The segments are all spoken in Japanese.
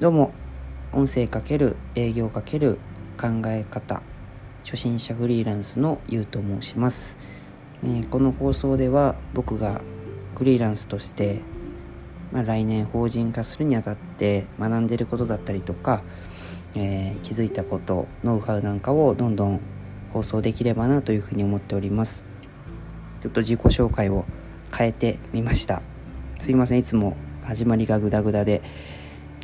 どうも。音声かける営業かける考え方。初心者フリーランスのゆうと申します、えー、この放送では僕がフリーランスとして、まあ、来年法人化するにあたって学んでることだったりとか、えー、気づいたことノウハウなんかをどんどん放送できればなというふうに思っております。ちょっと自己紹介を変えてみました。すいません。いつも始まりがグダグダで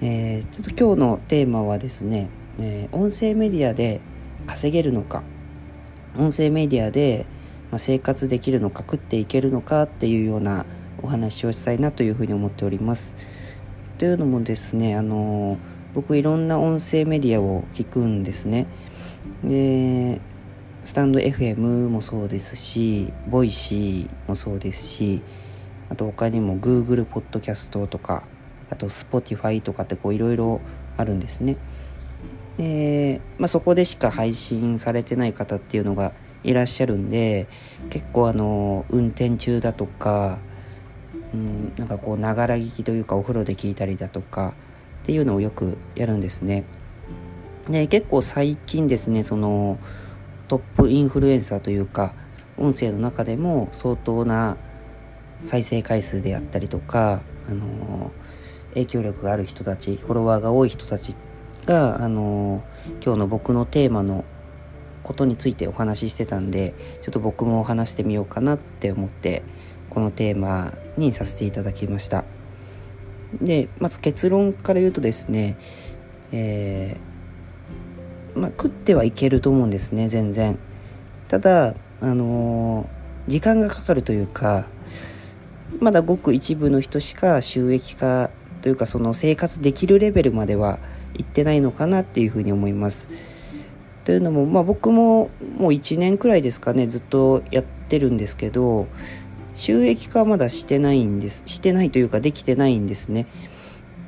えー、ちょっと今日のテーマはですね、えー、音声メディアで稼げるのか音声メディアで、生活できるのか食っていけるのかっていうようなお話をしたいなというふうに思っております。というのもですねあの僕いろんな音声メディアを聞くんですね。でスタンド FM もそうですしボイシーもそうですしあと他にも Google ポッドキャストとかあと Spotify とかってこういろいろあるんですね。で、まあ、そこでしか配信されてない方っていうのがいらっしゃるんで結構あの運転中だとか、うん、なんかこうながら聞きというかお風呂で聞いたりだとかっていうのをよくやるんですね。で結構最近ですねそのトップインフルエンサーというか音声の中でも相当な再生回数であったりとか、あの影響力がある人たちフォロワーが多い人たちが、あの今日の僕のテーマのことについてお話ししてたんでちょっと僕もお話してみようかなって思ってこのテーマにさせていただきました。でまず結論から言うとですねえー、まあ、食ってはいけると思うんですね全然。ただあのー、時間がかかるというかまだごく一部の人しか収益化というかその生活できるレベルまでは行ってないのかなっていうふうに思います。というのも、まあ、僕ももう1年くらいですかねずっとやってるんですけど収益化はまだしてないんですしてないというかできてないんですね。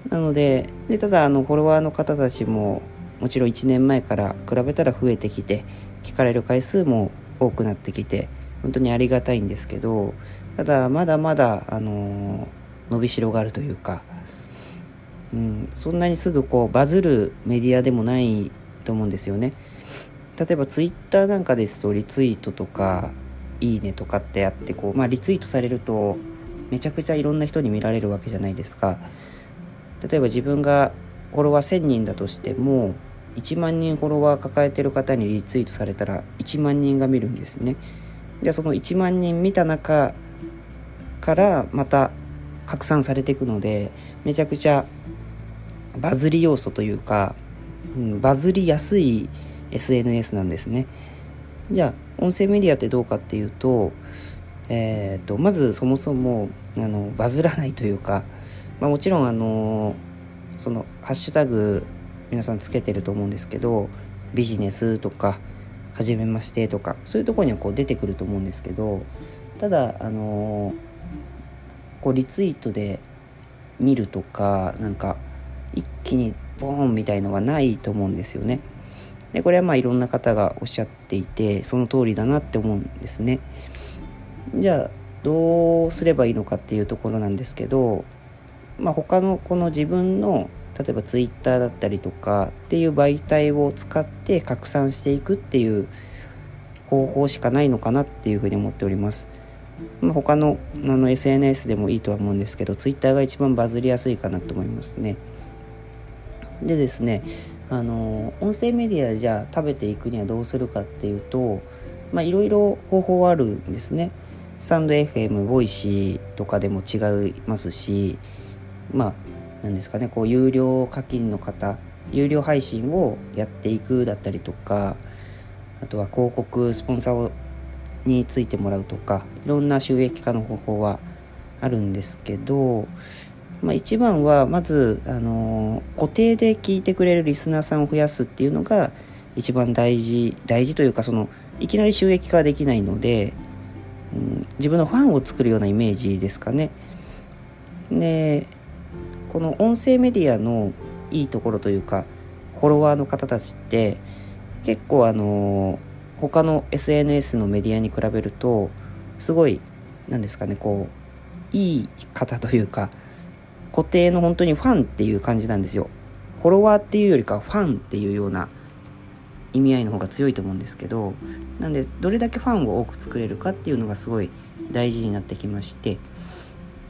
なのででただあのフォロワーの方たちももちろん1年前から比べたら増えてきて聞かれる回数も多くなってきて本当にありがたいんですけどただまだまだあの伸びしろがあるというかうん、そんなにすぐこうバズるメディアでもないと思うんですよね。例えばツイッターなんかですとリツイートとかいいねとかってあってこう、まあ、リツイートされるとめちゃくちゃいろんな人に見られるわけじゃないですか。例えば自分がフォロワー1000人だとしても1万人フォロワー抱えてる方にリツイートされたら1万人が見るんですね。でその1万人見た中からまた拡散されていくのでめちゃくちゃバズり要素というか、うん、バズりやすい SNS なんですね。じゃあ音声メディアってどうかっていうと,、えーと、まずそもそもあのバズらないというか、まあ、もちろんあのそのハッシュタグ皆さんつけてると思うんですけどビジネスとか初めましてとかそういうとこにはこう出てくると思うんですけどただあのこうリツイートで見るとかなんか一気にボーンみたいのはないと思うんですよね。でこれはまあいろんな方がおっしゃっていてその通りだなって思うんですね。じゃあどうすればいいのかっていうところなんですけど、まあ、他のこの自分の例えば Twitter だったりとかっていう媒体を使って拡散していくっていう方法しかないのかなっていうふうに思っております。まあ、他のあの SNS でもいいとは思うんですけど Twitter が一番バズりやすいかなと思いますね。でですねあの音声メディアじゃあ食べていくにはどうするかっていうといろいろ方法はあるんですね。スタンド FM、ボイシーとかでも違いますしまあ何ですかねこう有料課金の方有料配信をやっていくだったりとかあとは広告スポンサーについてもらうとかいろんな収益化の方法はあるんですけどまあ、一番はまず、あの固定で聞いてくれるリスナーさんを増やすっていうのが一番大事大事というかそのいきなり収益化できないので、うん、自分のファンを作るようなイメージですかね。でこの音声メディアのいいところというかフォロワーの方たちって結構あの他の SNS のメディアに比べるとすごい何ですかねこういい方というか固定の本当にファンっていう感じなんですよ。フォロワーっていうよりかファンっていうような意味合いの方が強いと思うんですけどなんでどれだけファンを多く作れるかっていうのがすごい大事になってきまして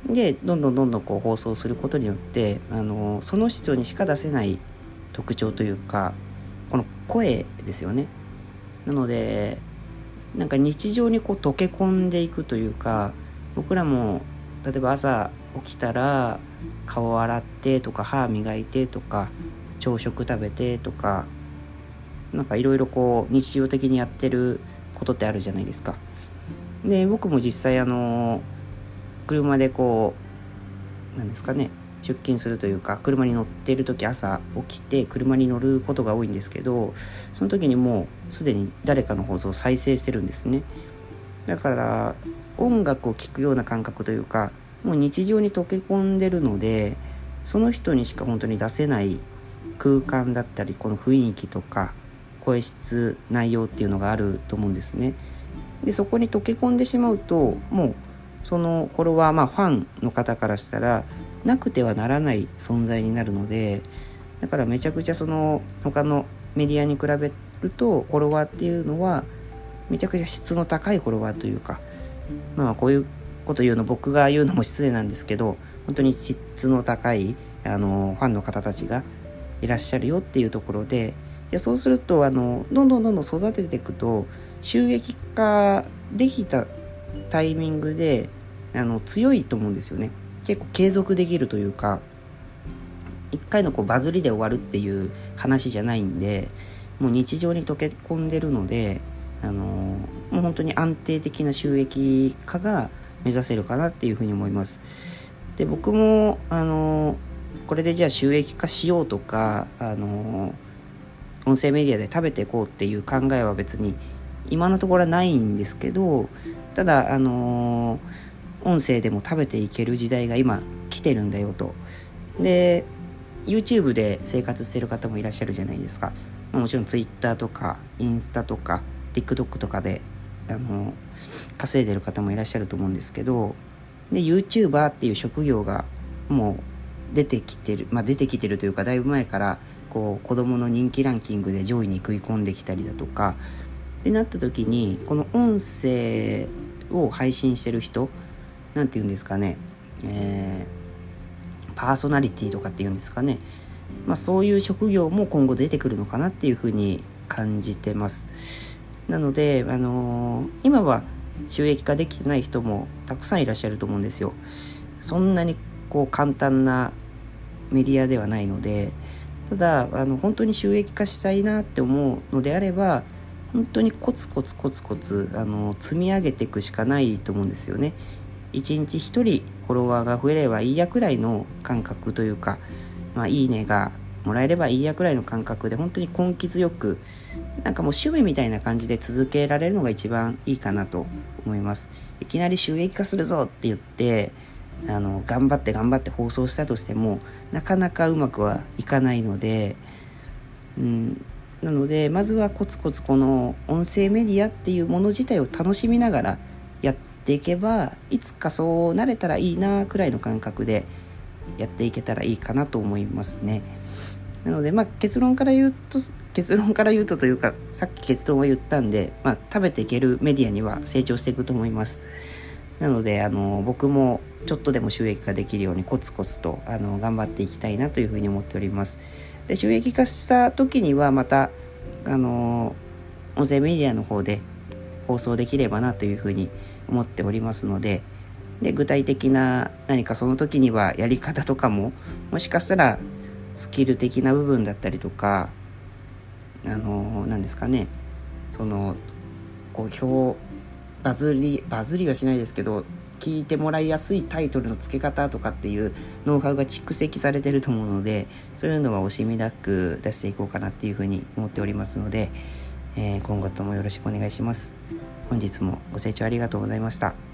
でどんどんどんどんこう放送することによってあのその人にしか出せない特徴というかこの声ですよねなのでなんか日常にこう溶け込んでいくというか僕らも例えば朝起きたら顔洗ってとか歯磨いてとか朝食食べてとかなんかいろいろこう日常的にやってることってあるじゃないですか。で僕も実際あの車でこうなんですかね出勤するというか車に乗ってる時朝起きて車に乗ることが多いんですけどその時にもうすでに誰かの放送を再生してるんですねだから音楽を聴くような感覚というかもう日常に溶け込んでるのでその人にしか本当に出せない空間だったりこの雰囲気とか声質内容っていうのがあると思うんですね。でそこに溶け込んでしまうともうそのフォロワーまあファンの方からしたらなくてはならない存在になるのでだからめちゃくちゃその他のメディアに比べるとフォロワーっていうのはめちゃくちゃ質の高いフォロワーというかまあこういうこと言うの僕が言うのも失礼なんですけど本当に質の高いあのファンの方たちがいらっしゃるよっていうところででそうするとあのどんどんどんどん育てていくと収益化できたタイミングであの強いと思うんですよね。結構継続できるというか一回のこうバズりで終わるっていう話じゃないんでもう日常に溶け込んでるのであのもう本当に安定的な収益化が目指せるかなっていうふうに思います。で僕もあのこれでじゃあ収益化しようとかあの音声メディアで食べていこうっていう考えは別に今のところはないんですけどただあの音声でも食べていける時代が今来てるんだよと。で YouTube で生活してる方もいらっしゃるじゃないですか。もちろん Twitter とかインスタとか TikTok とかであの稼いでる方もいらっしゃると思うんですけどで YouTuber っていう職業がもう出てきてるまあ出てきてるというかだいぶ前からこう子どもの人気ランキングで上位に食い込んできたりだとかってなった時にこの音声を配信してる人何て言うんですかね、えー、パーソナリティとかっていうんですかね、まあ、そういう職業も今後出てくるのかなっていうふうに感じてます。なので、あのー、今は収益化できてない人もたくさんいらっしゃると思うんですよ。そんなにこう簡単なメディアではないのでただあの本当に収益化したいなって思うのであれば本当にコツコツコツコツあの積み上げていくしかないと思うんですよね。1日1人フォロワーが増えればいいやくらいの感覚というか、まあ、いいねがもらえればいいやくらいの感覚で本当に根気強くなんかもう趣味みたいな感じで続けられるのが一番いいかなと思いますいきなり収益化するぞって言ってあの頑張って頑張って放送したとしてもなかなかうまくはいかないので、うん、なのでまずはコツコツこの音声メディアっていうもの自体を楽しみながらやっていけばいつかそうなれたらいいなくらいの感覚でやっていけたらいいかなと思いますね。なのでまあ結論から言うと結論から言うとというかさっき結論を言ったんで、まあ、食べていけるメディアには成長していくと思います。なのであの僕もちょっとでも収益化できるようにコツコツとあの頑張っていきたいなというふうに思っております。で収益化した時にはまたあの音声メディアの方で放送できればなというふうに思っておりますのでで具体的な何かその時にはやり方とかももしかしたらスキル的な部分だったりとかあの何ですかねそのこう表バズりバズりはしないですけど聞いてもらいやすいタイトルの付け方とかっていうノウハウが蓄積されてると思うのでそういうのは惜しみなく出していこうかなっていうふうに思っておりますので、えー、今後ともよろしくお願いします。本日もご清聴ありがとうございました。